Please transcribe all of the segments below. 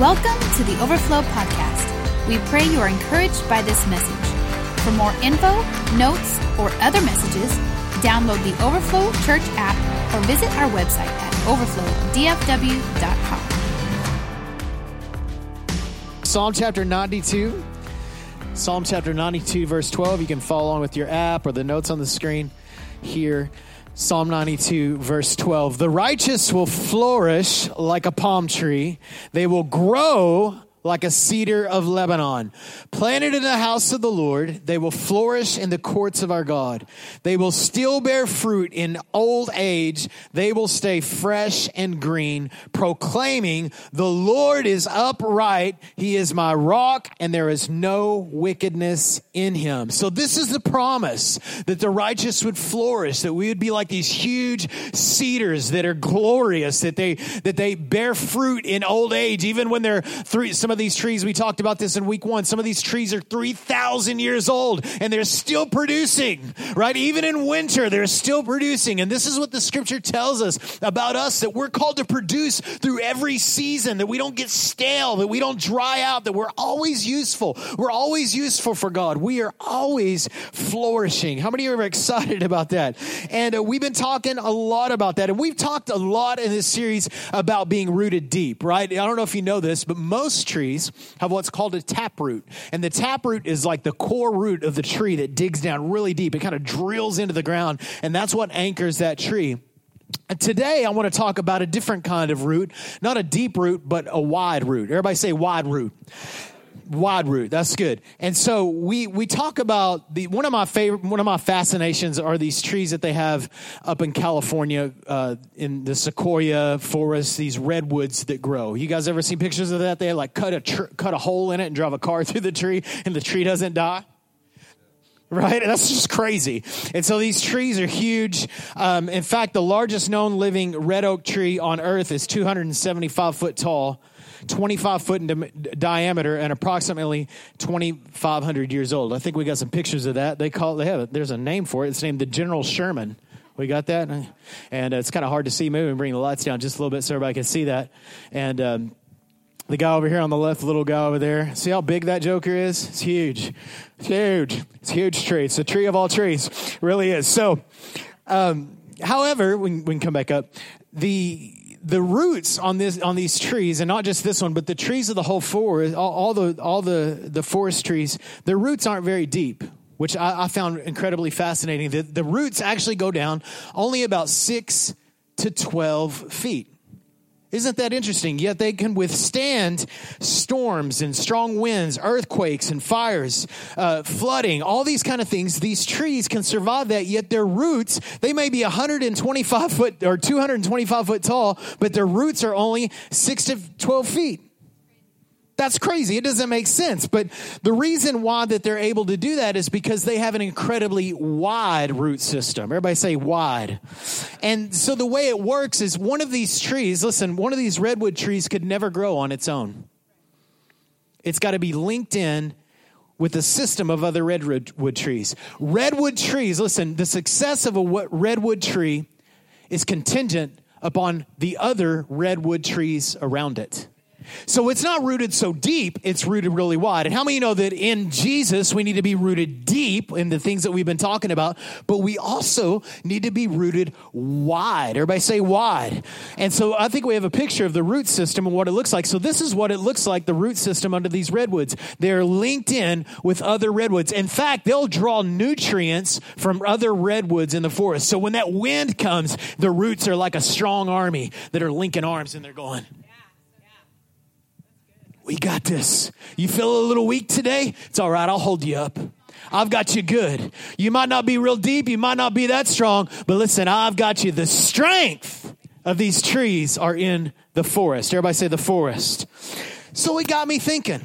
Welcome to the Overflow Podcast. We pray you are encouraged by this message. For more info, notes, or other messages, download the Overflow Church app or visit our website at overflowdfw.com. Psalm chapter 92. Psalm chapter 92, verse 12. You can follow along with your app or the notes on the screen here. Psalm 92, verse 12. The righteous will flourish like a palm tree, they will grow like a cedar of Lebanon. Planted in the house of the Lord, they will flourish in the courts of our God. They will still bear fruit in old age. They will stay fresh and green, proclaiming, The Lord is upright. He is my rock, and there is no wickedness in him. So, this is the promise that the righteous would flourish, that we would be like these huge cedars that are glorious, that they, that they bear fruit in old age, even when they're three, some some of these trees, we talked about this in week one, some of these trees are 3,000 years old and they're still producing, right? Even in winter, they're still producing. And this is what the scripture tells us about us that we're called to produce through every season, that we don't get stale, that we don't dry out, that we're always useful. We're always useful for God. We are always flourishing. How many of you are excited about that? And uh, we've been talking a lot about that. And we've talked a lot in this series about being rooted deep, right? I don't know if you know this, but most trees trees have what's called a taproot. And the taproot is like the core root of the tree that digs down really deep. It kind of drills into the ground, and that's what anchors that tree. Today, I want to talk about a different kind of root, not a deep root, but a wide root. Everybody say wide root wide root. That's good. And so we we talk about the one of my favorite one of my fascinations are these trees that they have up in California uh, in the sequoia forest. These redwoods that grow. You guys ever seen pictures of that? They like cut a tr- cut a hole in it and drive a car through the tree, and the tree doesn't die right? That's just crazy. And so these trees are huge. Um, in fact, the largest known living redwood tree on earth is 275 foot tall. 25 foot in di- diameter and approximately 2,500 years old. I think we got some pictures of that. They call they have it. There's a name for it. It's named the General Sherman. We got that, and it's kind of hard to see. Maybe we bring the lights down just a little bit so everybody can see that. And um, the guy over here on the left, the little guy over there. See how big that joker is? It's huge. It's huge. It's a huge tree. It's the tree of all trees. It really is. So, um, however, we we can come back up. The the roots on this on these trees, and not just this one, but the trees of the whole forest, all, all the all the the forest trees, their roots aren't very deep, which I, I found incredibly fascinating. The, the roots actually go down only about six to twelve feet. Isn't that interesting? Yet they can withstand storms and strong winds, earthquakes and fires, uh, flooding, all these kind of things. These trees can survive that, yet their roots, they may be 125 foot or 225 foot tall, but their roots are only 6 to 12 feet. That's crazy. It doesn't make sense. But the reason why that they're able to do that is because they have an incredibly wide root system. Everybody say wide. And so the way it works is one of these trees, listen, one of these redwood trees could never grow on its own. It's got to be linked in with a system of other redwood trees. Redwood trees, listen, the success of a redwood tree is contingent upon the other redwood trees around it. So it's not rooted so deep, it's rooted really wide. And how many know that in Jesus we need to be rooted deep in the things that we've been talking about, but we also need to be rooted wide. Everybody say wide. And so I think we have a picture of the root system and what it looks like. So this is what it looks like the root system under these redwoods. They're linked in with other redwoods. In fact, they'll draw nutrients from other redwoods in the forest. So when that wind comes, the roots are like a strong army that are linking arms and they're going we got this. You feel a little weak today? It's all right. I'll hold you up. I've got you good. You might not be real deep. You might not be that strong, but listen, I've got you. The strength of these trees are in the forest. Everybody say the forest. So it got me thinking.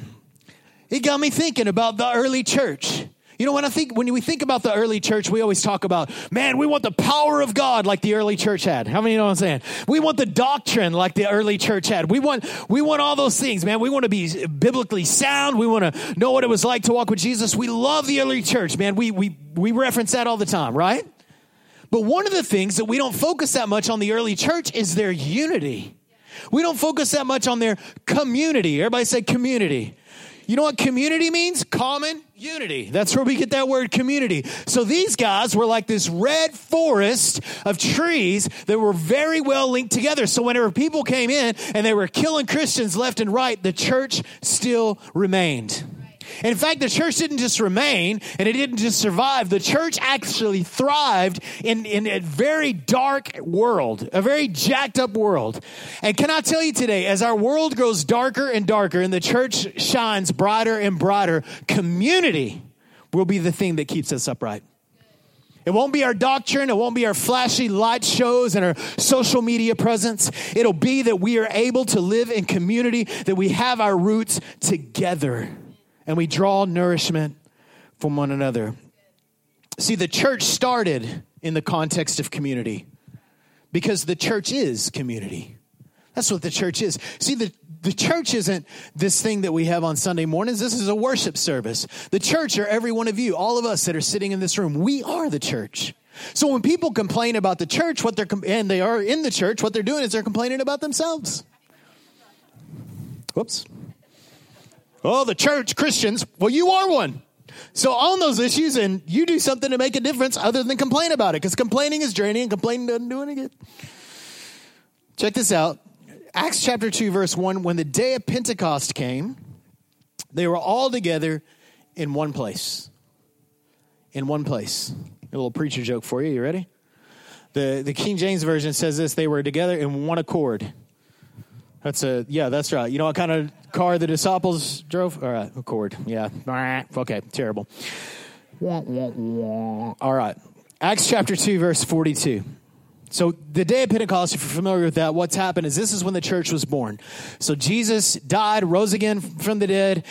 It got me thinking about the early church. You know, when I think, when we think about the early church, we always talk about, man, we want the power of God like the early church had. How many know what I'm saying? We want the doctrine like the early church had. We want, we want all those things, man. We want to be biblically sound. We want to know what it was like to walk with Jesus. We love the early church, man. We, we, we reference that all the time, right? But one of the things that we don't focus that much on the early church is their unity. We don't focus that much on their community. Everybody say community. You know what community means? Common unity. That's where we get that word community. So these guys were like this red forest of trees that were very well linked together. So whenever people came in and they were killing Christians left and right, the church still remained. In fact, the church didn't just remain and it didn't just survive. The church actually thrived in, in a very dark world, a very jacked up world. And can I tell you today, as our world grows darker and darker and the church shines brighter and brighter, community will be the thing that keeps us upright. It won't be our doctrine. It won't be our flashy light shows and our social media presence. It'll be that we are able to live in community, that we have our roots together and we draw nourishment from one another. See, the church started in the context of community because the church is community. That's what the church is. See, the, the church isn't this thing that we have on Sunday mornings. This is a worship service. The church are every one of you, all of us that are sitting in this room. We are the church. So when people complain about the church, what they're and they are in the church, what they're doing is they're complaining about themselves. Whoops. Oh, the church, Christians. Well, you are one. So own those issues and you do something to make a difference other than complain about it because complaining is draining and complaining doesn't do any good. Check this out. Acts chapter 2, verse 1 when the day of Pentecost came, they were all together in one place. In one place. A little preacher joke for you. You ready? The, the King James Version says this they were together in one accord. That's a yeah, that's right. You know what kind of car the disciples drove? All right, Accord. Yeah. Okay, terrible. All right. Acts chapter 2 verse 42. So the day of Pentecost, if you're familiar with that, what's happened is this is when the church was born. So Jesus died, rose again from the dead,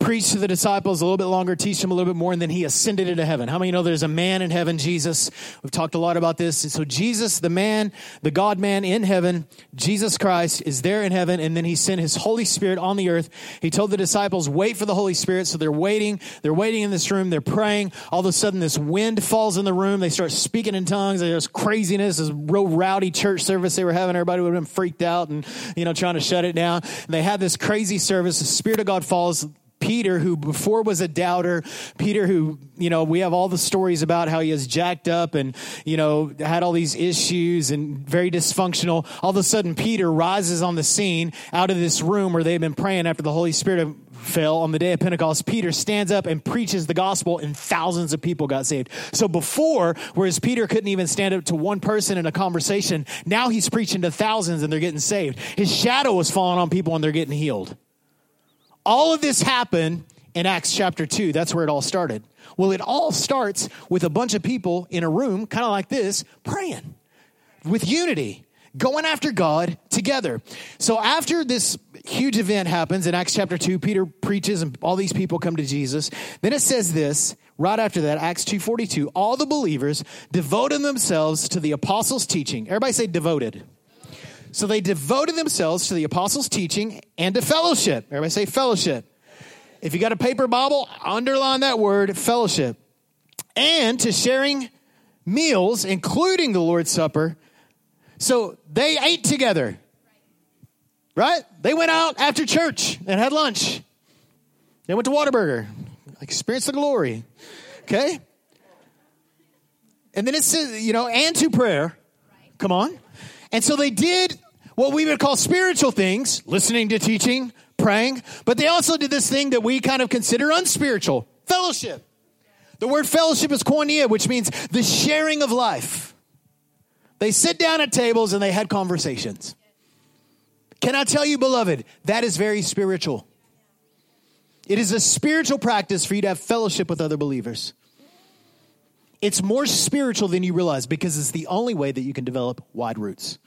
preach to the disciples a little bit longer, teach them a little bit more, and then he ascended into heaven. How many know there's a man in heaven, Jesus? We've talked a lot about this. And so Jesus, the man, the God man in heaven, Jesus Christ is there in heaven, and then he sent his Holy Spirit on the earth. He told the disciples, wait for the Holy Spirit. So they're waiting. They're waiting in this room. They're praying. All of a sudden, this wind falls in the room. They start speaking in tongues. There's craziness, this real rowdy church service they were having. Everybody would have been freaked out and, you know, trying to shut it down. And they had this crazy service. The Spirit of God falls Peter, who before was a doubter, Peter, who, you know, we have all the stories about how he is jacked up and, you know, had all these issues and very dysfunctional. All of a sudden, Peter rises on the scene out of this room where they've been praying after the Holy Spirit fell on the day of Pentecost. Peter stands up and preaches the gospel, and thousands of people got saved. So before, whereas Peter couldn't even stand up to one person in a conversation, now he's preaching to thousands and they're getting saved. His shadow was falling on people and they're getting healed. All of this happened in Acts chapter 2. That's where it all started. Well, it all starts with a bunch of people in a room, kind of like this, praying with unity, going after God together. So after this huge event happens in Acts chapter 2, Peter preaches and all these people come to Jesus. Then it says this, right after that, Acts 2:42, all the believers devoted themselves to the apostles' teaching. Everybody say devoted. So they devoted themselves to the apostles' teaching and to fellowship. Everybody say fellowship. If you got a paper Bible, underline that word, fellowship. And to sharing meals, including the Lord's Supper. So they ate together. Right? They went out after church and had lunch. They went to Whataburger, experienced the glory. Okay? And then it says, you know, and to prayer. Come on. And so they did what we would call spiritual things, listening to teaching, praying, but they also did this thing that we kind of consider unspiritual fellowship. The word fellowship is koinonia, which means the sharing of life. They sit down at tables and they had conversations. Can I tell you, beloved, that is very spiritual. It is a spiritual practice for you to have fellowship with other believers. It's more spiritual than you realize because it's the only way that you can develop wide roots.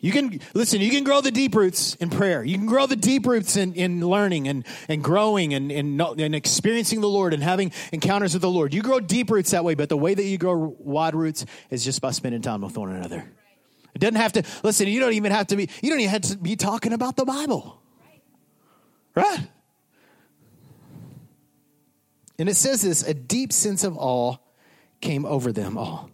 You can listen, you can grow the deep roots in prayer. You can grow the deep roots in, in learning and, and growing and, and, and experiencing the Lord and having encounters with the Lord. You grow deep roots that way, but the way that you grow wide roots is just by spending time with one another. It doesn't have to listen, you don't even have to be you don't even have to be talking about the Bible. Right? And it says this a deep sense of awe came over them all.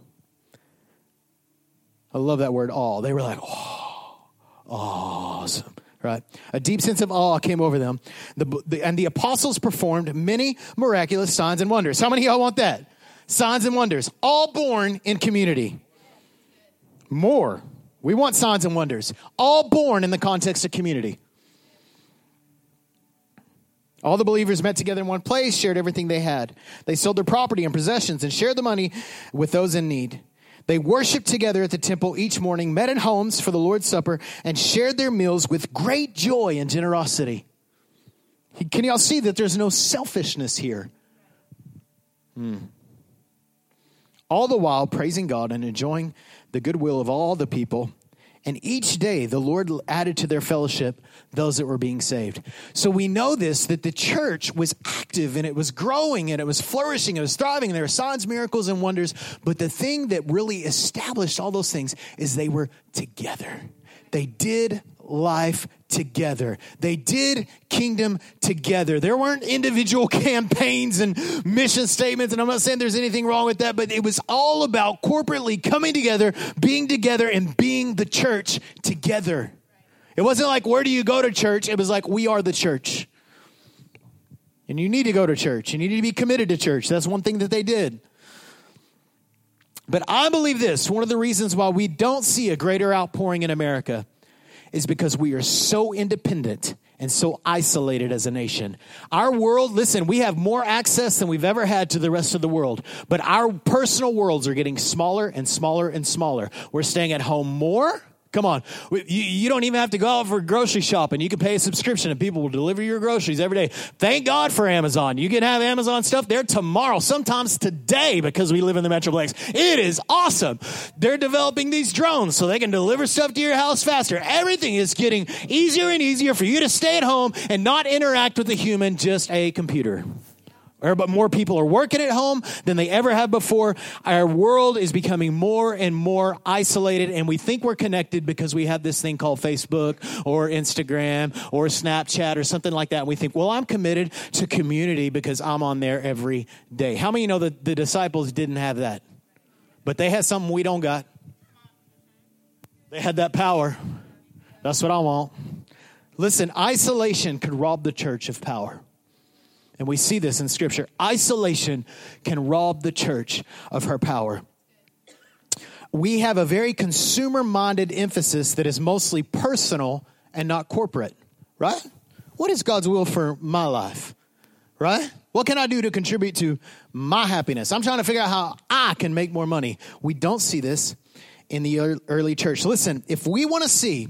I love that word all. They were like, oh. awesome. Right? A deep sense of awe came over them. The, the, and the apostles performed many miraculous signs and wonders. How many of y'all want that? Signs and wonders, all born in community. More. We want signs and wonders, all born in the context of community. All the believers met together in one place, shared everything they had. They sold their property and possessions and shared the money with those in need. They worshiped together at the temple each morning, met in homes for the Lord's Supper, and shared their meals with great joy and generosity. Can y'all see that there's no selfishness here? Hmm. All the while praising God and enjoying the goodwill of all the people. And each day the Lord added to their fellowship those that were being saved. So we know this that the church was active and it was growing and it was flourishing, it was thriving, and there were signs, miracles, and wonders. But the thing that really established all those things is they were together. They did life together. They did kingdom together. There weren't individual campaigns and mission statements, and I'm not saying there's anything wrong with that, but it was all about corporately coming together, being together, and being the church together. It wasn't like, where do you go to church? It was like, we are the church. And you need to go to church, and you need to be committed to church. That's one thing that they did. But I believe this one of the reasons why we don't see a greater outpouring in America is because we are so independent and so isolated as a nation. Our world, listen, we have more access than we've ever had to the rest of the world, but our personal worlds are getting smaller and smaller and smaller. We're staying at home more Come on. You, you, don't even have to go out for grocery shopping. You can pay a subscription and people will deliver your groceries every day. Thank God for Amazon. You can have Amazon stuff there tomorrow, sometimes today because we live in the Metroplex. It is awesome. They're developing these drones so they can deliver stuff to your house faster. Everything is getting easier and easier for you to stay at home and not interact with a human, just a computer but more people are working at home than they ever have before. Our world is becoming more and more isolated, and we think we're connected because we have this thing called Facebook or Instagram or Snapchat or something like that. And we think, well, I'm committed to community because I'm on there every day. How many know that the disciples didn't have that? But they had something we don't got. They had that power. That's what I want. Listen, isolation could rob the church of power. And we see this in Scripture. Isolation can rob the church of her power. We have a very consumer minded emphasis that is mostly personal and not corporate, right? What is God's will for my life, right? What can I do to contribute to my happiness? I'm trying to figure out how I can make more money. We don't see this in the early church. Listen, if we want to see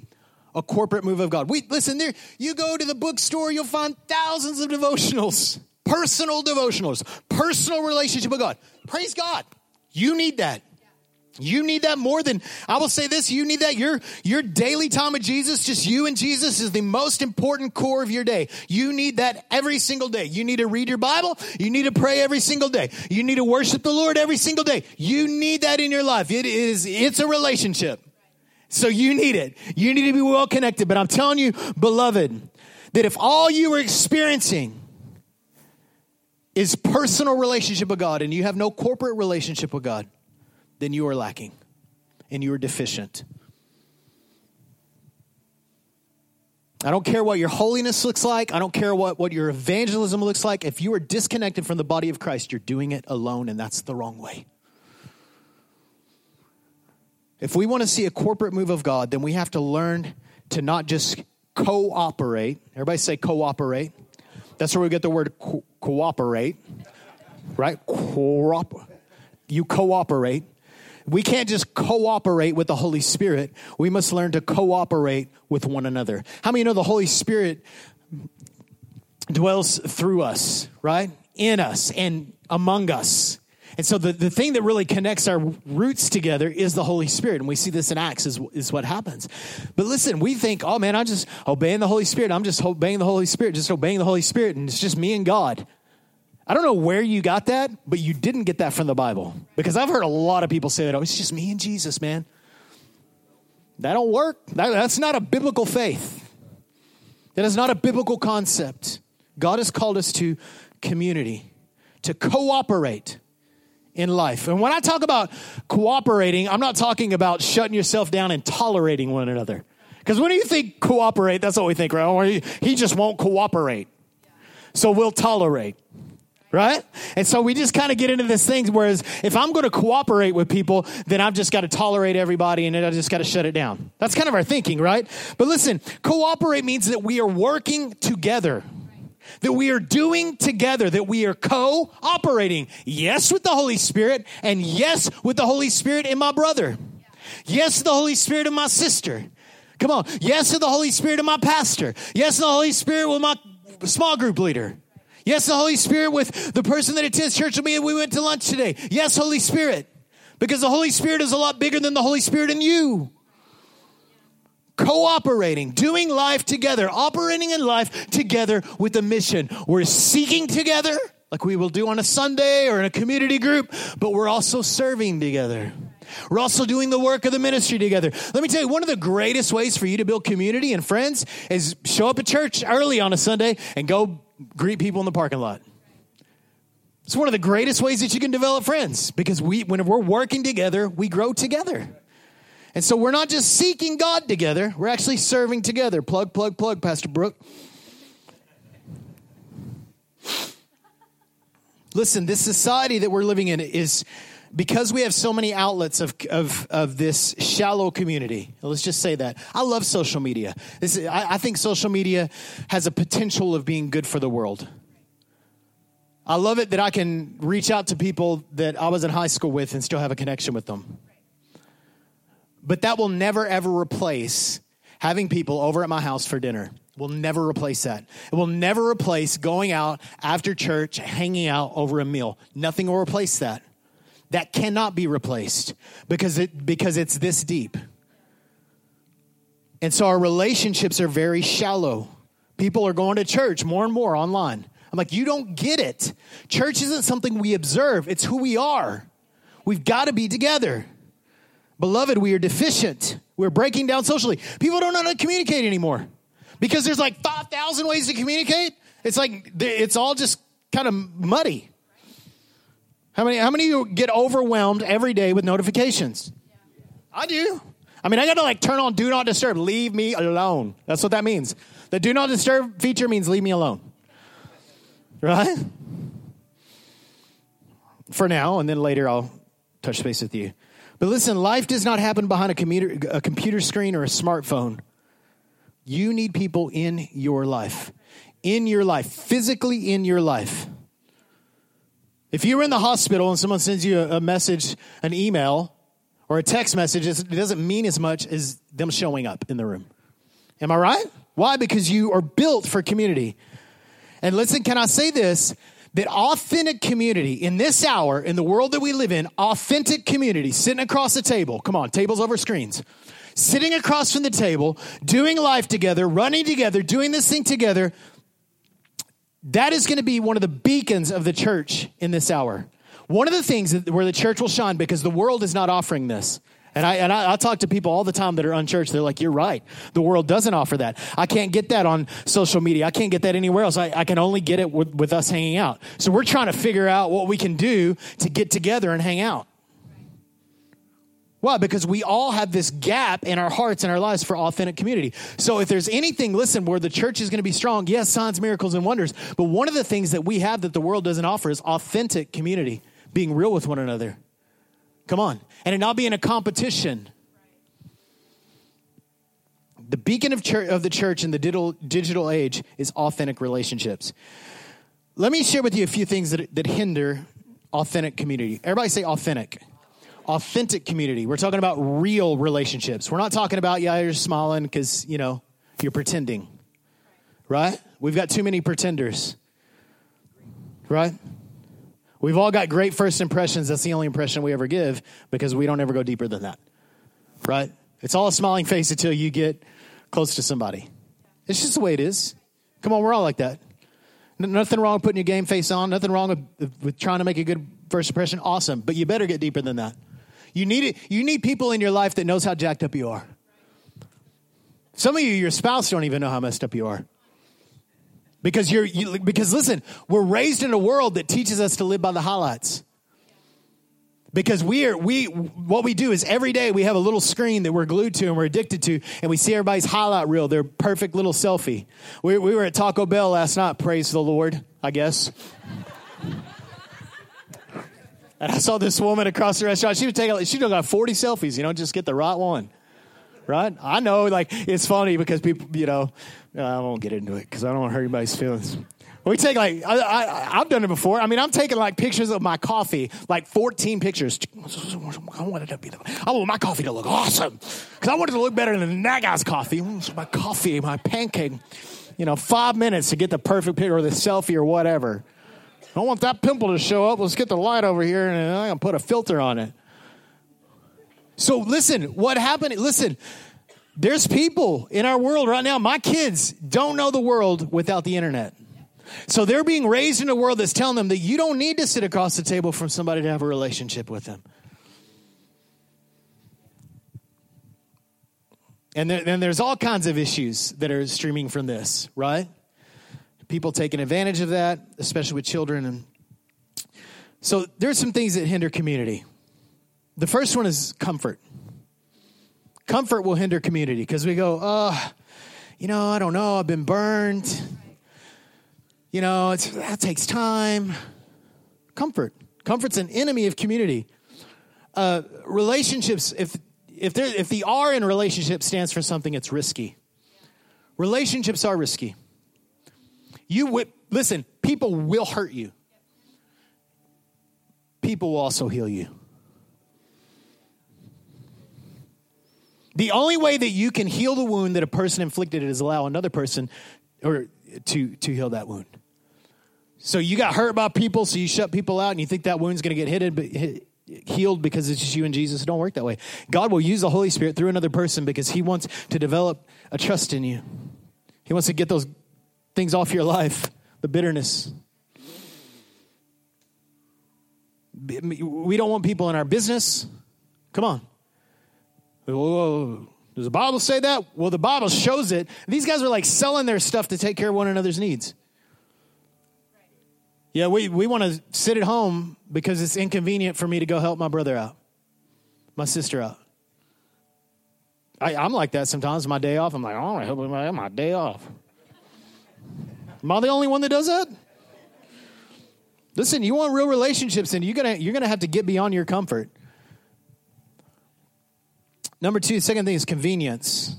a corporate move of God. We listen there. You go to the bookstore, you'll find thousands of devotionals, personal devotionals, personal relationship with God. Praise God. You need that. You need that more than I will say this, you need that your your daily time with Jesus, just you and Jesus is the most important core of your day. You need that every single day. You need to read your Bible, you need to pray every single day. You need to worship the Lord every single day. You need that in your life. It is it's a relationship. So you need it. You need to be well connected. But I'm telling you, beloved, that if all you are experiencing is personal relationship with God and you have no corporate relationship with God, then you are lacking and you are deficient. I don't care what your holiness looks like. I don't care what, what your evangelism looks like. If you are disconnected from the body of Christ, you're doing it alone, and that's the wrong way. If we want to see a corporate move of God, then we have to learn to not just cooperate. Everybody say cooperate. That's where we get the word co- cooperate, right? You cooperate. We can't just cooperate with the Holy Spirit. We must learn to cooperate with one another. How many know the Holy Spirit dwells through us, right? In us and among us. And so the, the thing that really connects our roots together is the Holy Spirit. And we see this in Acts is, is what happens. But listen, we think, oh man, I'm just obeying the Holy Spirit. I'm just obeying the Holy Spirit, just obeying the Holy Spirit. And it's just me and God. I don't know where you got that, but you didn't get that from the Bible. Because I've heard a lot of people say that, oh, it's just me and Jesus, man. That don't work. That, that's not a biblical faith. That is not a biblical concept. God has called us to community, to cooperate in life. And when I talk about cooperating, I'm not talking about shutting yourself down and tolerating one another. Because when do you think cooperate, that's what we think, right? Or he just won't cooperate. So we'll tolerate. Right? And so we just kind of get into this thing. Whereas if I'm going to cooperate with people, then I've just got to tolerate everybody and then I just got to shut it down. That's kind of our thinking, right? But listen, cooperate means that we are working together that we are doing together, that we are co-operating. Yes, with the Holy Spirit, and yes, with the Holy Spirit in my brother. Yes, the Holy Spirit in my sister. Come on. Yes, to the Holy Spirit in my pastor. Yes, the Holy Spirit with my small group leader. Yes, the Holy Spirit with the person that attends church with me and we went to lunch today. Yes, Holy Spirit. Because the Holy Spirit is a lot bigger than the Holy Spirit in you cooperating, doing life together, operating in life together with a mission. We're seeking together, like we will do on a Sunday or in a community group, but we're also serving together. We're also doing the work of the ministry together. Let me tell you, one of the greatest ways for you to build community and friends is show up at church early on a Sunday and go greet people in the parking lot. It's one of the greatest ways that you can develop friends because we, when we're working together, we grow together. And so we're not just seeking God together, we're actually serving together. Plug, plug, plug, Pastor Brooke. Listen, this society that we're living in is because we have so many outlets of, of, of this shallow community. Let's just say that. I love social media. This is, I, I think social media has a potential of being good for the world. I love it that I can reach out to people that I was in high school with and still have a connection with them. But that will never, ever replace having people over at my house for dinner. Will never replace that. It will never replace going out after church, hanging out over a meal. Nothing will replace that. That cannot be replaced because it because it's this deep. And so our relationships are very shallow. People are going to church more and more online. I'm like, you don't get it. Church isn't something we observe, it's who we are. We've got to be together. Beloved, we are deficient. We're breaking down socially. People don't know how to communicate anymore because there's like 5,000 ways to communicate. It's like, it's all just kind of muddy. How many, how many of you get overwhelmed every day with notifications? I do. I mean, I got to like turn on do not disturb. Leave me alone. That's what that means. The do not disturb feature means leave me alone. Right? For now, and then later I'll touch base with you. But listen, life does not happen behind a computer, a computer screen or a smartphone. You need people in your life, in your life, physically in your life. If you're in the hospital and someone sends you a, message, an email, or a text message, it doesn't mean as much as them showing up in the room. Am I right? Why? Because you are built for community. And listen, can I say this? That authentic community in this hour, in the world that we live in, authentic community, sitting across the table, come on, tables over screens, sitting across from the table, doing life together, running together, doing this thing together, that is going to be one of the beacons of the church in this hour. One of the things where the church will shine because the world is not offering this. And I and I, I, talk to people all the time that are unchurched. They're like, "You're right. The world doesn't offer that. I can't get that on social media. I can't get that anywhere else. I, I can only get it with, with us hanging out. So we're trying to figure out what we can do to get together and hang out. Why? Because we all have this gap in our hearts and our lives for authentic community. So if there's anything, listen, where the church is going to be strong, yes, signs, miracles, and wonders. But one of the things that we have that the world doesn't offer is authentic community, being real with one another. Come on. And it not being a competition. The beacon of, church, of the church in the digital, digital age is authentic relationships. Let me share with you a few things that, that hinder authentic community. Everybody say authentic. Authentic community. We're talking about real relationships. We're not talking about, yeah, you're smiling because, you know, you're pretending. Right? We've got too many pretenders. Right? We've all got great first impressions. That's the only impression we ever give because we don't ever go deeper than that. Right? It's all a smiling face until you get close to somebody. It's just the way it is. Come on, we're all like that. nothing wrong with putting your game face on. Nothing wrong with, with trying to make a good first impression. Awesome. But you better get deeper than that. You need it. You need people in your life that knows how jacked up you are. Some of you, your spouse don't even know how messed up you are. Because you're you, because listen, we're raised in a world that teaches us to live by the highlights. Because we are we what we do is every day we have a little screen that we're glued to and we're addicted to, and we see everybody's highlight reel, their perfect little selfie. We, we were at Taco Bell last night, praise the Lord, I guess. and I saw this woman across the restaurant. She was taking she took got 40 selfies, you know, just get the right one. Right? I know, like, it's funny because people, you know, I won't get into it because I don't want to hurt anybody's feelings. We take like I, I've done it before. I mean, I'm taking like pictures of my coffee, like 14 pictures. I wanted to be the, I want my coffee to look awesome because I wanted to look better than that guy's coffee. My coffee, my pancake. You know, five minutes to get the perfect picture or the selfie or whatever. I don't want that pimple to show up. Let's get the light over here and I'm gonna put a filter on it. So listen, what happened? Listen, there's people in our world right now. My kids don't know the world without the internet. So they're being raised in a world that's telling them that you don't need to sit across the table from somebody to have a relationship with them. And then there's all kinds of issues that are streaming from this, right? People taking advantage of that, especially with children. And so there's some things that hinder community. The first one is comfort. Comfort will hinder community because we go, oh, you know, I don't know, I've been burned you know, that takes time. Comfort. Comfort's an enemy of community. Uh, relationships, if, if, there, if the R in relationship stands for something, it's risky. Relationships are risky. You w- listen, people will hurt you. People will also heal you. The only way that you can heal the wound that a person inflicted is allow another person or to, to heal that wound. So you got hurt by people, so you shut people out, and you think that wound's going to get hit, hit, healed because it's just you and Jesus. It don't work that way. God will use the Holy Spirit through another person because He wants to develop a trust in you. He wants to get those things off your life, the bitterness. We don't want people in our business. Come on. Does the Bible say that? Well, the Bible shows it. These guys are like selling their stuff to take care of one another's needs. Yeah, we, we want to sit at home because it's inconvenient for me to go help my brother out, my sister out. I, am like that sometimes. My day off, I'm like, I want to help my, my day off. Am I the only one that does that? Listen, you want real relationships, and you're gonna you're gonna have to get beyond your comfort. Number two, second thing is convenience.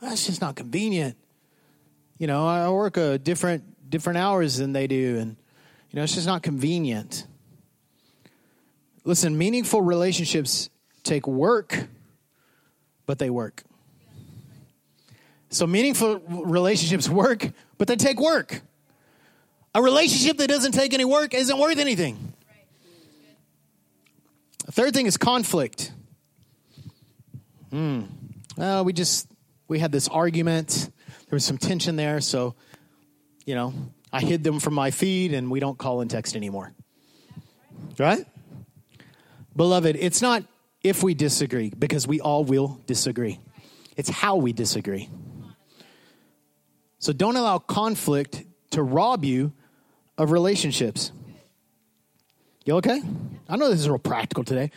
That's just not convenient. You know, I work a different different hours than they do. And, you know, it's just not convenient. Listen, meaningful relationships take work, but they work. So, meaningful relationships work, but they take work. A relationship that doesn't take any work isn't worth anything. Third thing is conflict. Hmm. Well, we just we had this argument. There was some tension there, so you know, I hid them from my feed and we don't call and text anymore. Right? Beloved, it's not if we disagree, because we all will disagree. It's how we disagree. So don't allow conflict to rob you of relationships. You okay? I know this is real practical today.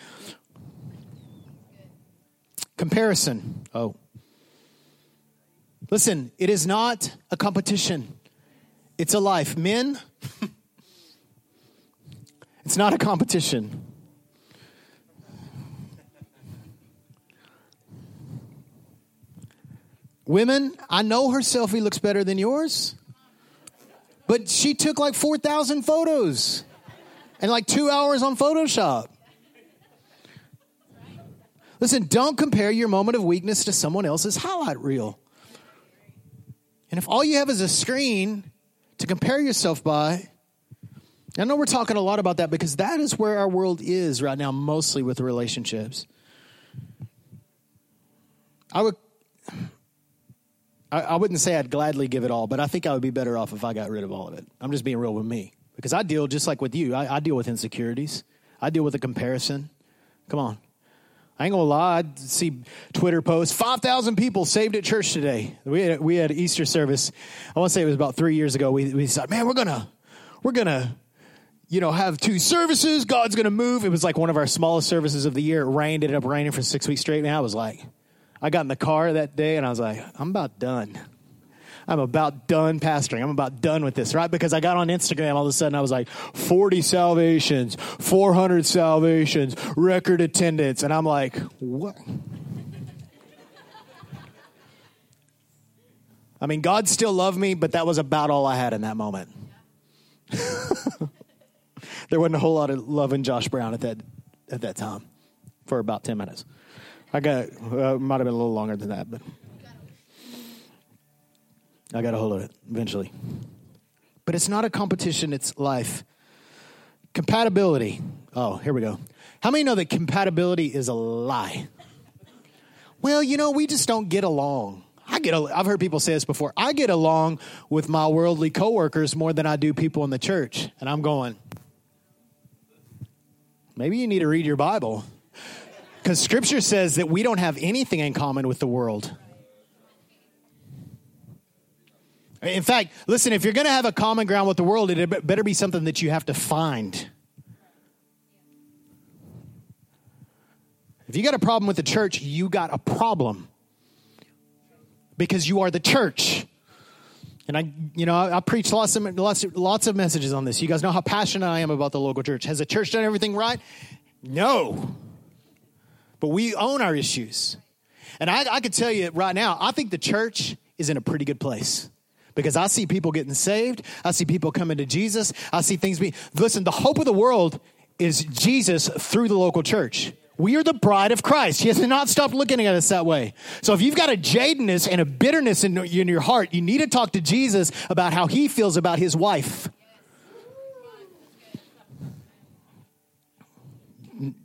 Comparison. Oh. Listen, it is not a competition. It's a life. Men, it's not a competition. Women, I know her selfie looks better than yours, but she took like 4,000 photos and like two hours on Photoshop. Listen, don't compare your moment of weakness to someone else's highlight reel. And if all you have is a screen to compare yourself by. I know we're talking a lot about that because that is where our world is right now, mostly with relationships. I would, I, I, wouldn't say I'd gladly give it all, but I think I would be better off if I got rid of all of it. I'm just being real with me because I deal just like with you. I, I deal with insecurities. I deal with a comparison. Come on, I ain't gonna lie. I see Twitter posts. Five thousand people saved at church today. We had we had Easter service. I want to say it was about three years ago. We we said, man, we're gonna we're gonna you know, have two services. God's to move. It was like one of our smallest services of the year. It rained, ended up raining for six weeks straight. And I was like, I got in the car that day and I was like, I'm about done. I'm about done pastoring. I'm about done with this, right? Because I got on Instagram all of a sudden. I was like, 40 salvations, 400 salvations, record attendance. And I'm like, what? I mean, God still loved me, but that was about all I had in that moment. there wasn't a whole lot of love in Josh Brown at that at that time for about ten minutes. I got uh, might have been a little longer than that, but I got a hold of it eventually. But it's not a competition; it's life. Compatibility. Oh, here we go. How many know that compatibility is a lie? Well, you know, we just don't get along. I get. I've heard people say this before. I get along with my worldly coworkers more than I do people in the church, and I'm going. Maybe you need to read your Bible, because Scripture says that we don't have anything in common with the world. In fact, listen, if you're going to have a common ground with the world, it better be something that you have to find. If you got a problem with the church, you got a problem because you are the church. And I, you know, I, I preach lots of, lots, lots of messages on this. You guys know how passionate I am about the local church. Has the church done everything right? No. But we own our issues. And I, I could tell you right now, I think the church is in a pretty good place because I see people getting saved. I see people coming to Jesus. I see things being, listen, the hope of the world is Jesus through the local church. We are the bride of Christ. He has not stopped looking at us that way. So if you've got a jadedness and a bitterness in, in your heart, you need to talk to Jesus about how he feels about his wife.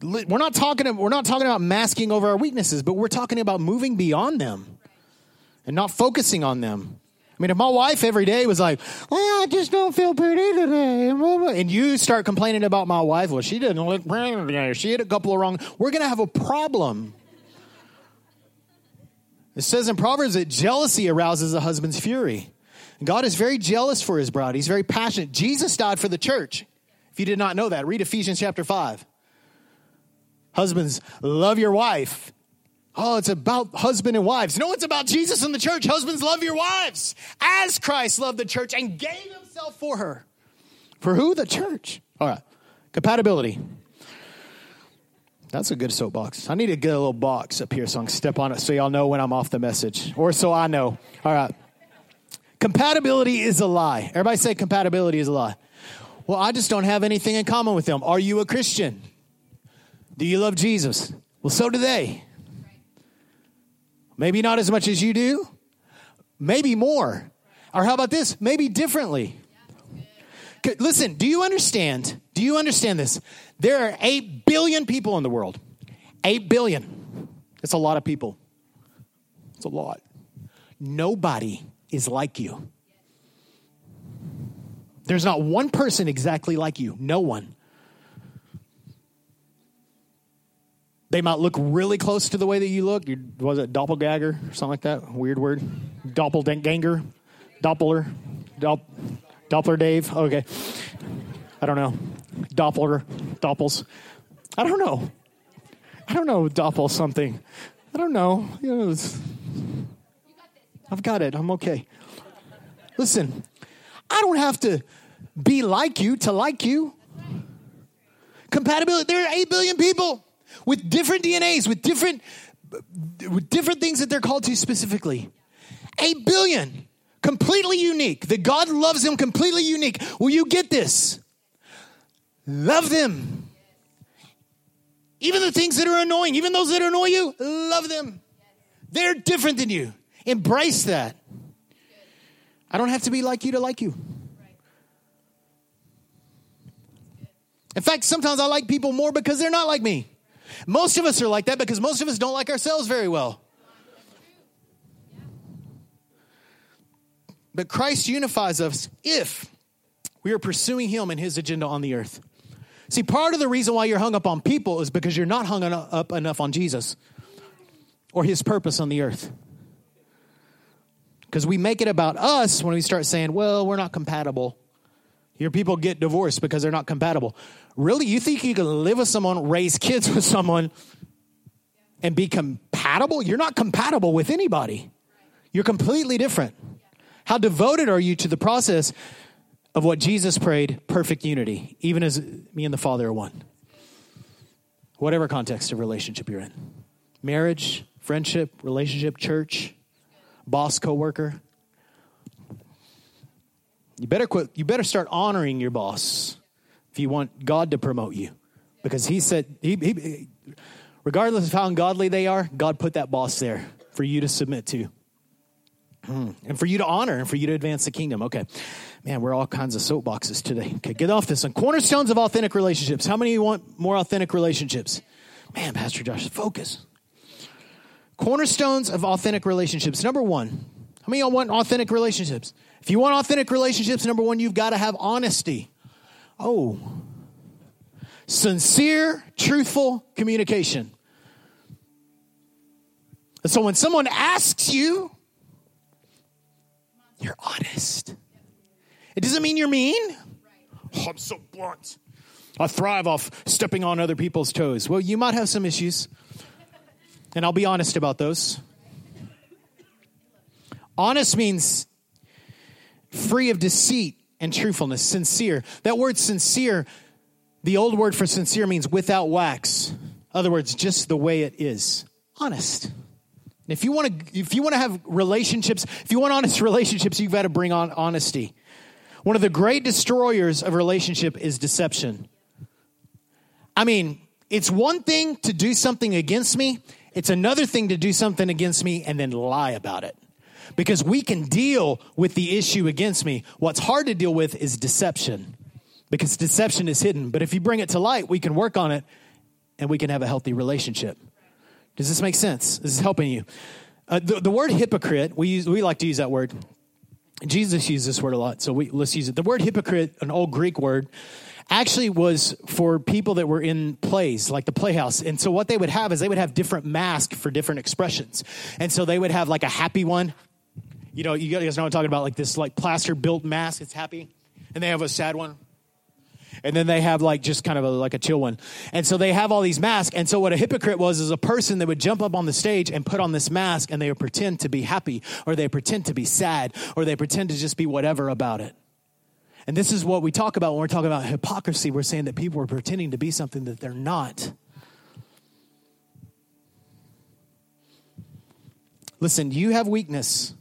We're not talking we're not talking about masking over our weaknesses, but we're talking about moving beyond them and not focusing on them. I mean, if my wife every day was like, "Oh, I just don't feel pretty today," and you start complaining about my wife, well, she didn't look pretty today. She had a couple of wrong. We're going to have a problem. It says in Proverbs that jealousy arouses a husband's fury. God is very jealous for his bride. He's very passionate. Jesus died for the church. If you did not know that, read Ephesians chapter 5. Husbands, love your wife Oh, it's about husband and wives. No, it's about Jesus and the church. Husbands, love your wives as Christ loved the church and gave himself for her. For who? The church. All right. Compatibility. That's a good soapbox. I need to get a little box up here so I can step on it so y'all know when I'm off the message, or so I know. All right. Compatibility is a lie. Everybody say compatibility is a lie. Well, I just don't have anything in common with them. Are you a Christian? Do you love Jesus? Well, so do they. Maybe not as much as you do, maybe more. Or how about this? Maybe differently. Listen, do you understand? Do you understand this? There are 8 billion people in the world. 8 billion. It's a lot of people. It's a lot. Nobody is like you. There's not one person exactly like you. No one. They might look really close to the way that you look. Was it doppelganger or something like that? Weird word. Doppelganger, Doppler, Dopp, Doppler Dave. Okay, I don't know. Doppler, Doppels. I don't know. I don't know. Doppel something. I don't know. You know I've got it. I'm okay. Listen, I don't have to be like you to like you. Compatibility. There are eight billion people with different DNAs, with different with different things that they're called to specifically. A billion, completely unique. That God loves them completely unique. Will you get this? Love them. Even the things that are annoying, even those that annoy you, love them. They're different than you. Embrace that. I don't have to be like you to like you. In fact, sometimes I like people more because they're not like me. Most of us are like that because most of us don't like ourselves very well. But Christ unifies us if we are pursuing Him and His agenda on the earth. See, part of the reason why you're hung up on people is because you're not hung up enough on Jesus or His purpose on the earth. Because we make it about us when we start saying, well, we're not compatible. Your people get divorced because they're not compatible. Really? You think you can live with someone, raise kids with someone, and be compatible? You're not compatible with anybody. You're completely different. How devoted are you to the process of what Jesus prayed perfect unity, even as me and the Father are one? Whatever context of relationship you're in marriage, friendship, relationship, church, boss, coworker. You better quit, you better start honoring your boss if you want God to promote you. Because he said he, he regardless of how ungodly they are, God put that boss there for you to submit to. Hmm. And for you to honor and for you to advance the kingdom. Okay. Man, we're all kinds of soapboxes today. Okay, get off this one. Cornerstones of authentic relationships. How many of you want more authentic relationships? Man, Pastor Josh, focus. Cornerstones of authentic relationships. Number one, how many of y'all want authentic relationships? If you want authentic relationships, number one, you've got to have honesty. Oh, sincere, truthful communication. And so when someone asks you, you're honest. It doesn't mean you're mean. Oh, I'm so blunt. I thrive off stepping on other people's toes. Well, you might have some issues, and I'll be honest about those. Honest means free of deceit and truthfulness, sincere. That word sincere, the old word for sincere means without wax. Other words, just the way it is. Honest. If you want to, if you want to have relationships, if you want honest relationships, you've got to bring on honesty. One of the great destroyers of relationship is deception. I mean, it's one thing to do something against me, it's another thing to do something against me and then lie about it. Because we can deal with the issue against me. What's hard to deal with is deception, because deception is hidden. But if you bring it to light, we can work on it and we can have a healthy relationship. Does this make sense? Is this is helping you. Uh, the, the word hypocrite, we, use, we like to use that word. Jesus used this word a lot, so we, let's use it. The word hypocrite, an old Greek word, actually was for people that were in plays, like the playhouse. And so what they would have is they would have different masks for different expressions. And so they would have like a happy one. You know, you guys know I'm talking about, like this like plaster built mask, it's happy. And they have a sad one and then they have like just kind of a, like a chill one. And so they have all these masks. And so what a hypocrite was is a person that would jump up on the stage and put on this mask and they would pretend to be happy or they pretend to be sad or they pretend to just be whatever about it. And this is what we talk about when we're talking about hypocrisy. We're saying that people are pretending to be something that they're not. Listen, you have weakness.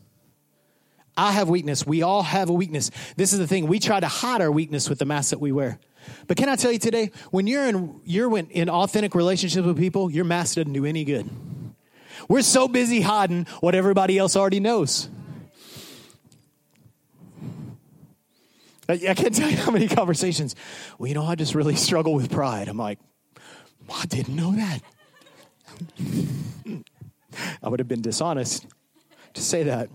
I have weakness. We all have a weakness. This is the thing. We try to hide our weakness with the mask that we wear. But can I tell you today, when you're in you're in authentic relationships with people, your mask doesn't do any good. We're so busy hiding what everybody else already knows. I can't tell you how many conversations. Well, you know, I just really struggle with pride. I'm like, I didn't know that. I would have been dishonest to say that.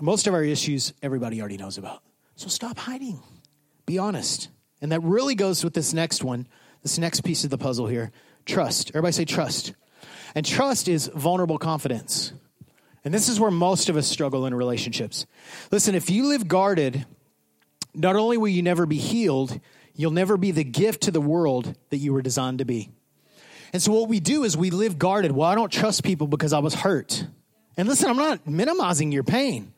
Most of our issues, everybody already knows about. So stop hiding. Be honest. And that really goes with this next one, this next piece of the puzzle here trust. Everybody say trust. And trust is vulnerable confidence. And this is where most of us struggle in relationships. Listen, if you live guarded, not only will you never be healed, you'll never be the gift to the world that you were designed to be. And so what we do is we live guarded. Well, I don't trust people because I was hurt. And listen, I'm not minimizing your pain.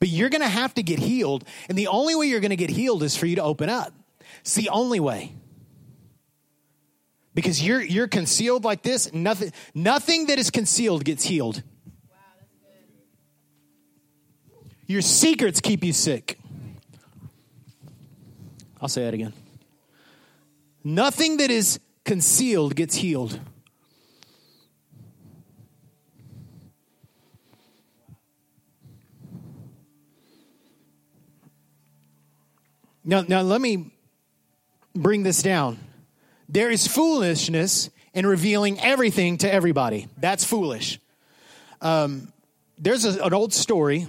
But you're going to have to get healed. And the only way you're going to get healed is for you to open up. It's the only way. Because you're, you're concealed like this, nothing, nothing that is concealed gets healed. Your secrets keep you sick. I'll say that again. Nothing that is concealed gets healed. Now, now let me bring this down. There is foolishness in revealing everything to everybody. That's foolish. Um, there's a, an old story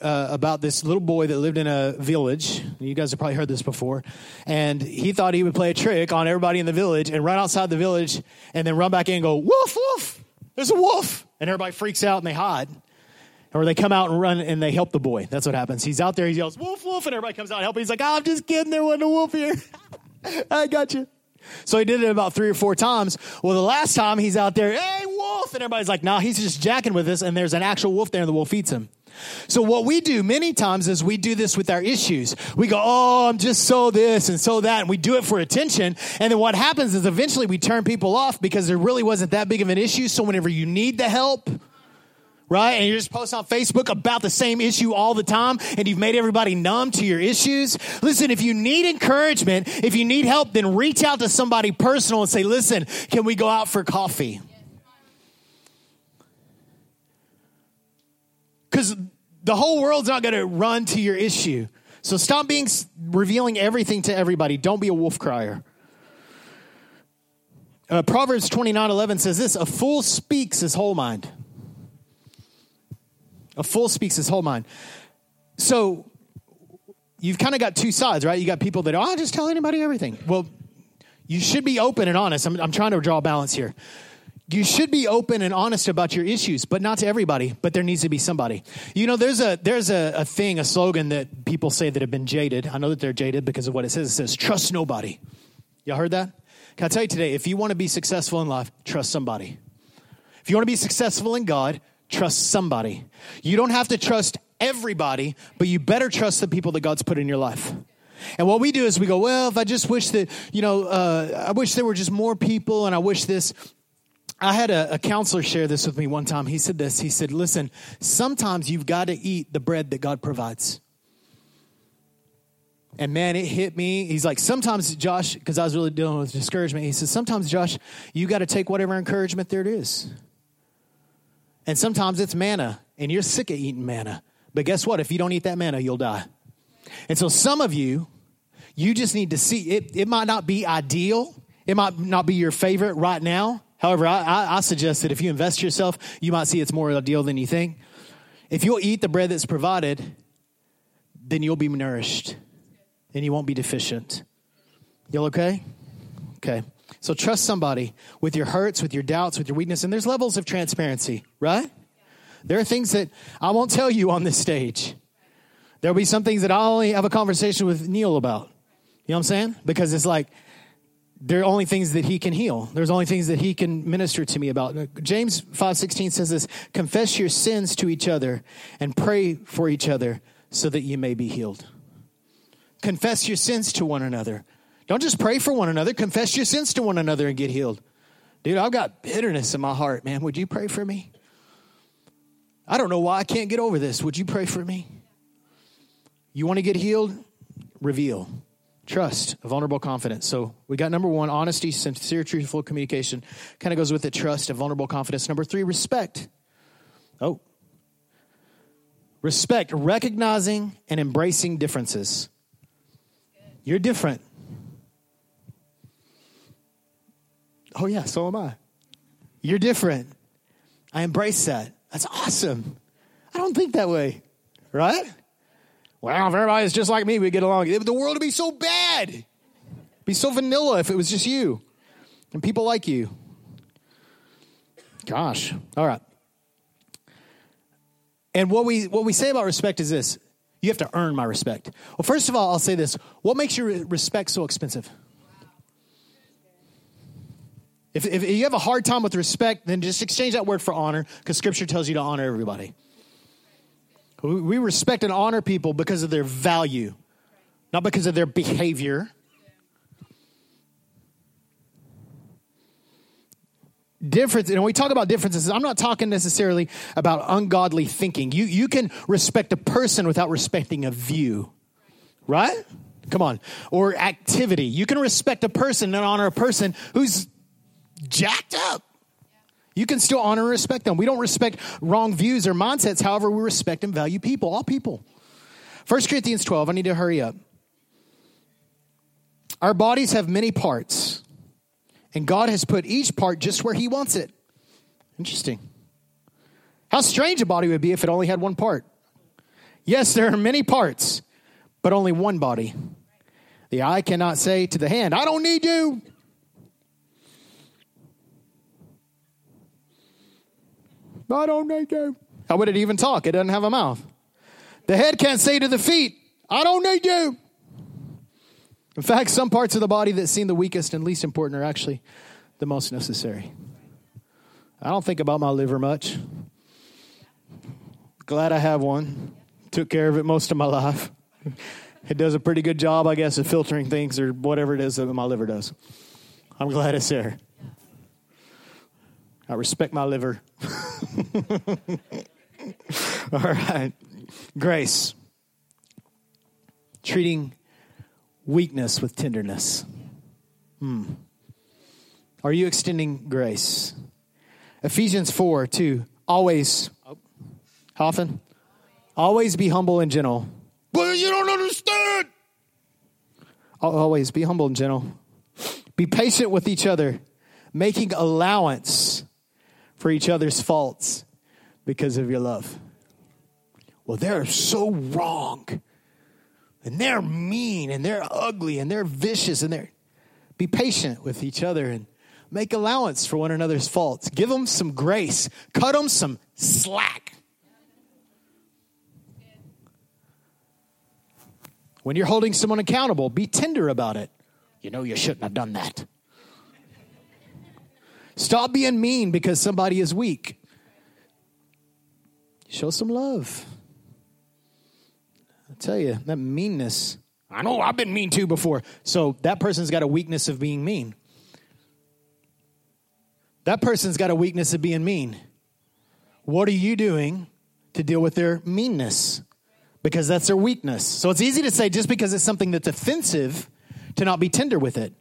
uh, about this little boy that lived in a village. You guys have probably heard this before. And he thought he would play a trick on everybody in the village and run outside the village and then run back in and go, woof, woof, there's a wolf. And everybody freaks out and they hide. Or they come out and run and they help the boy. That's what happens. He's out there, he yells, Wolf, wolf, and everybody comes out and help him. He's like, oh, I'm just kidding, there wasn't a wolf here. I got you. So he did it about three or four times. Well, the last time he's out there, hey, wolf. And everybody's like, nah, he's just jacking with us. And there's an actual wolf there and the wolf eats him. So what we do many times is we do this with our issues. We go, oh, I'm just so this and so that. And we do it for attention. And then what happens is eventually we turn people off because there really wasn't that big of an issue. So whenever you need the help, right? And you just post on Facebook about the same issue all the time and you've made everybody numb to your issues. Listen, if you need encouragement, if you need help, then reach out to somebody personal and say, listen, can we go out for coffee? Because the whole world's not going to run to your issue. So stop being revealing everything to everybody. Don't be a wolf crier. Uh, Proverbs 29 11 says this A fool speaks his whole mind. A fool speaks his whole mind. So you've kind of got two sides, right? You got people that, oh, I'll just tell anybody everything. Well, you should be open and honest. I'm, I'm trying to draw a balance here. You should be open and honest about your issues, but not to everybody, but there needs to be somebody. You know, there's a there's a, a thing, a slogan that people say that have been jaded. I know that they're jaded because of what it says. It says, trust nobody. Y'all heard that? Can I tell you today, if you want to be successful in life, trust somebody. If you want to be successful in God, trust somebody. You don't have to trust everybody, but you better trust the people that God's put in your life. And what we do is we go, well, if I just wish that, you know, uh, I wish there were just more people and I wish this. I had a, a, counselor share this with me one time. He said this He said, listen, sometimes you've got to eat the bread that God provides. And man, it hit me. He's like, sometimes, Josh, because I was really dealing with discouragement, he says, sometimes, Josh, you got to take whatever encouragement there it is. And sometimes it's manna, and you're sick of eating manna. But guess what? If you don't eat that manna, you'll die. And so some of you, you just need to see it. It might not be ideal. It might not be your favorite right now. However, I, I, suggest that if you invest yourself, you might see it's more ideal than you think. If you'll eat the bread that's provided, then you'll be nourished and you won't be deficient. Y'all okay? Okay. So trust somebody with your hurts, with your doubts, with your weakness. And there's levels of transparency, right? There are things that I won't tell you on this stage. There'll be some things that I'll only have a conversation with Neil about. You know what I'm saying? Because it's like, there are only things that he can heal. There's only things that he can minister to me about. James 5:16 says this, confess your sins to each other and pray for each other so that you may be healed. Confess your sins to one another. Don't just pray for one another, confess your sins to one another and get healed. Dude, I've got bitterness in my heart, man. Would you pray for me? I don't know why I can't get over this. Would you pray for me? You want to get healed? Reveal. Trust, a vulnerable confidence. So we got number one, honesty, sincere, truthful communication. Kind of goes with the trust, a vulnerable confidence. Number three, respect. Oh. Respect, recognizing and embracing differences. You're different. Oh, yeah, so am I. You're different. I embrace that. That's awesome. I don't think that way, right? Well, if everybody's just like me, we get along. The world would be so bad. Be so vanilla if it was just you and people like you. Gosh. All right. And what we what we say about respect is this: you have to earn my respect. Well, first of all, I'll say this: what makes your respect so expensive? If, if you have a hard time with respect, then just exchange that word for honor because Scripture tells you to honor everybody. We respect and honor people because of their value, not because of their behavior. difference and when we talk about differences i'm not talking necessarily about ungodly thinking you you can respect a person without respecting a view right come on or activity you can respect a person and honor a person who's jacked up. You can still honor and respect them. We don't respect wrong views or mindsets. However, we respect and value people, all people. 1 Corinthians 12, I need to hurry up. Our bodies have many parts, and God has put each part just where He wants it. Interesting. How strange a body would be if it only had one part. Yes, there are many parts, but only one body. The eye cannot say to the hand, I don't need you. I don't need you. How would it even talk? It doesn't have a mouth. The head can't say to the feet, I don't need you. In fact, some parts of the body that seem the weakest and least important are actually the most necessary. I don't think about my liver much. Glad I have one. Took care of it most of my life. It does a pretty good job, I guess, of filtering things or whatever it is that my liver does. I'm glad it's there. I respect my liver. All right. Grace. Treating weakness with tenderness. Hmm. Are you extending grace? Ephesians 4 2. Always. How often? Always be humble and gentle. But you don't understand. Always be humble and gentle. Be patient with each other, making allowance for each other's faults because of your love. Well, they're so wrong. And they're mean and they're ugly and they're vicious and they're be patient with each other and make allowance for one another's faults. Give them some grace. Cut them some slack. When you're holding someone accountable, be tender about it. You know you shouldn't have done that. Stop being mean because somebody is weak. Show some love. I tell you, that meanness. I know I've been mean too before. So that person's got a weakness of being mean. That person's got a weakness of being mean. What are you doing to deal with their meanness? Because that's their weakness. So it's easy to say just because it's something that's offensive to not be tender with it.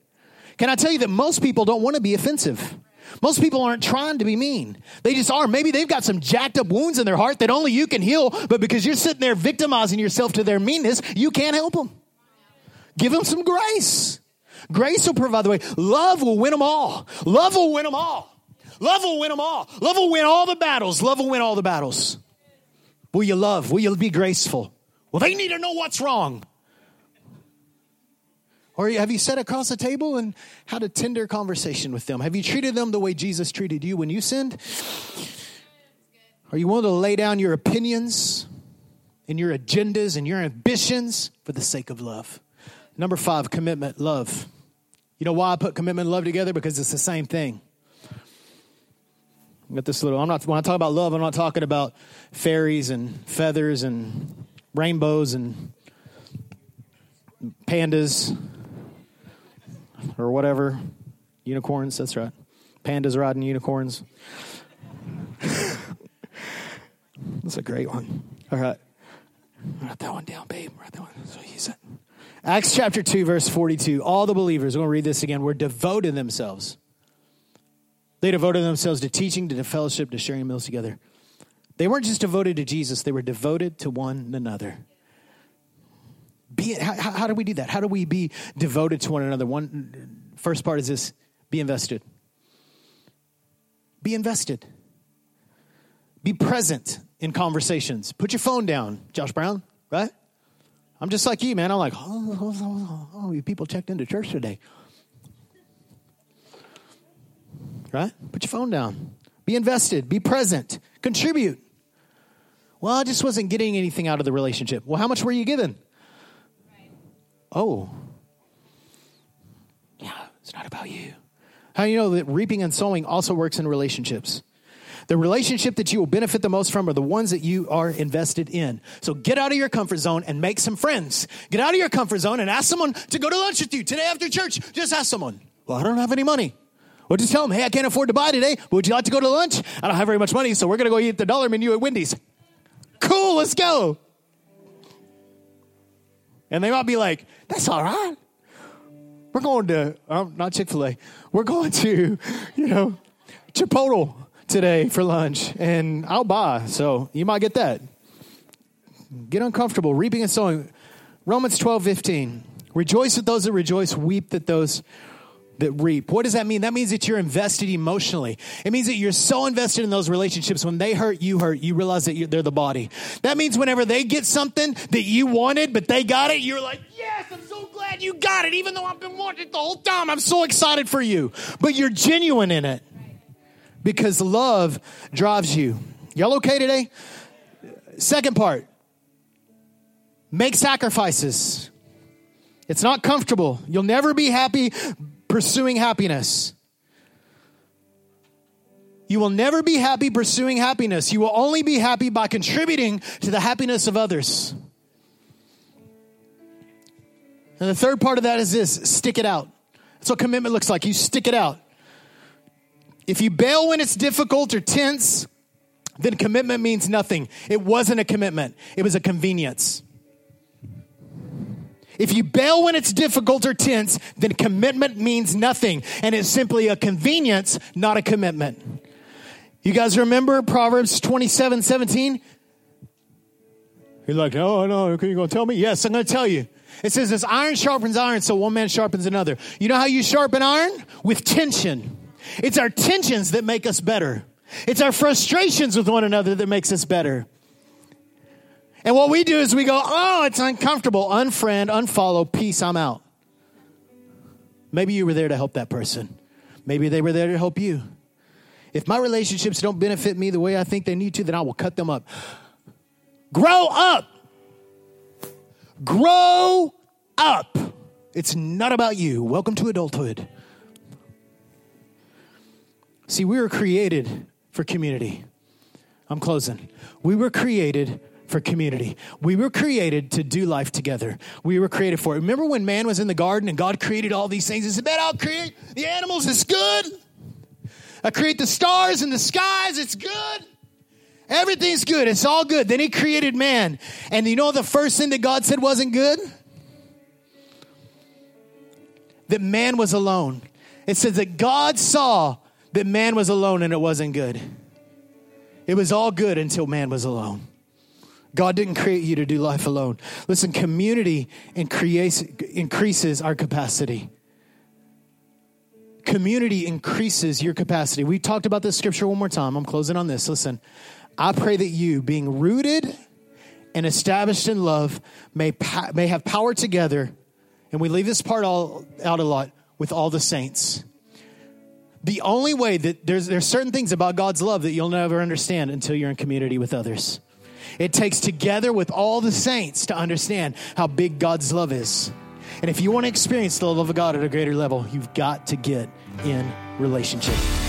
Can I tell you that most people don't want to be offensive? Most people aren't trying to be mean. They just are. Maybe they've got some jacked up wounds in their heart that only you can heal, but because you're sitting there victimizing yourself to their meanness, you can't help them. Give them some grace. Grace will provide the way. Love will win them all. Love will win them all. Love will win them all. Love will win all the battles. Love will win all the battles. Will you love? Will you be graceful? Well, they need to know what's wrong. Or have you sat across the table and had a tender conversation with them? Have you treated them the way Jesus treated you when you sinned? Are you willing to lay down your opinions and your agendas and your ambitions for the sake of love? Number five, commitment, love. You know why I put commitment and love together? Because it's the same thing. Got this little. I'm not when I talk about love. I'm not talking about fairies and feathers and rainbows and pandas or whatever. Unicorns, that's right. Pandas riding unicorns. that's a great one. All right. Write that one down, babe. Write that one. So he said. Acts chapter 2, verse 42. All the believers, we're going to read this again, were devoted themselves. They devoted themselves to teaching, to fellowship, to sharing meals together. They weren't just devoted to Jesus, they were devoted to one another. Be, how, how do we do that? How do we be devoted to one another? One first part is this: be invested. Be invested. Be present in conversations. Put your phone down, Josh Brown. Right? I'm just like you, man. I'm like, oh, oh, oh, oh you people checked into church today. Right? Put your phone down. Be invested. Be present. Contribute. Well, I just wasn't getting anything out of the relationship. Well, how much were you given? Oh. Yeah, it's not about you. How do you know that reaping and sowing also works in relationships? The relationship that you will benefit the most from are the ones that you are invested in. So get out of your comfort zone and make some friends. Get out of your comfort zone and ask someone to go to lunch with you today after church. Just ask someone. Well, I don't have any money. Well, just tell them, hey, I can't afford to buy today, would you like to go to lunch? I don't have very much money, so we're going to go eat the dollar menu at Wendy's. Cool, let's go. And they might be like, that's all right. We're going to, um, not Chick fil A, we're going to, you know, Chipotle today for lunch, and I'll buy. So you might get that. Get uncomfortable, reaping and sowing. Romans 12, 15. Rejoice at those that rejoice, weep that those that reap. What does that mean? That means that you're invested emotionally. It means that you're so invested in those relationships. When they hurt, you hurt. You realize that they're the body. That means whenever they get something that you wanted, but they got it, you're like, yes, I'm so glad you got it. Even though I've been wanting it the whole time, I'm so excited for you. But you're genuine in it because love drives you. Y'all okay today? Second part make sacrifices. It's not comfortable. You'll never be happy pursuing happiness. You will never be happy pursuing happiness. You will only be happy by contributing to the happiness of others. And the third part of that is this stick it out. That's what commitment looks like. You stick it out. If you bail when it's difficult or tense, then commitment means nothing. It wasn't a commitment, it was a convenience. If you bail when it's difficult or tense, then commitment means nothing. And it's simply a convenience, not a commitment. You guys remember Proverbs 27 17? You're like, oh, no, no, are you going to tell me? Yes, I'm going to tell you. It says, as iron sharpens iron, so one man sharpens another. You know how you sharpen iron? With tension. It's our tensions that make us better. It's our frustrations with one another that makes us better. And what we do is we go, oh, it's uncomfortable. Unfriend, unfollow, peace, I'm out. Maybe you were there to help that person. Maybe they were there to help you. If my relationships don't benefit me the way I think they need to, then I will cut them up. Grow up. Grow up. It's not about you. Welcome to adulthood. See, we were created for community. I'm closing. We were created for community. We were created to do life together. We were created for it. Remember when man was in the garden and God created all these things? He said, Man, I'll create the animals. It's good. I create the stars and the skies. It's good. Everything's good. It's all good. Then he created man. And you know the first thing that God said wasn't good? That man was alone. It says that God saw that man was alone and it wasn't good. It was all good until man was alone. God didn't create you to do life alone. Listen, community increases our capacity community increases your capacity. We talked about this scripture one more time. I'm closing on this. Listen, I pray that you, being rooted and established in love, may, may have power together, and we leave this part all out a lot, with all the saints. The only way that there's, there's certain things about God's love that you'll never understand until you're in community with others. It takes together with all the saints to understand how big God's love is. And if you want to experience the love of God at a greater level, you've got to get in relationship.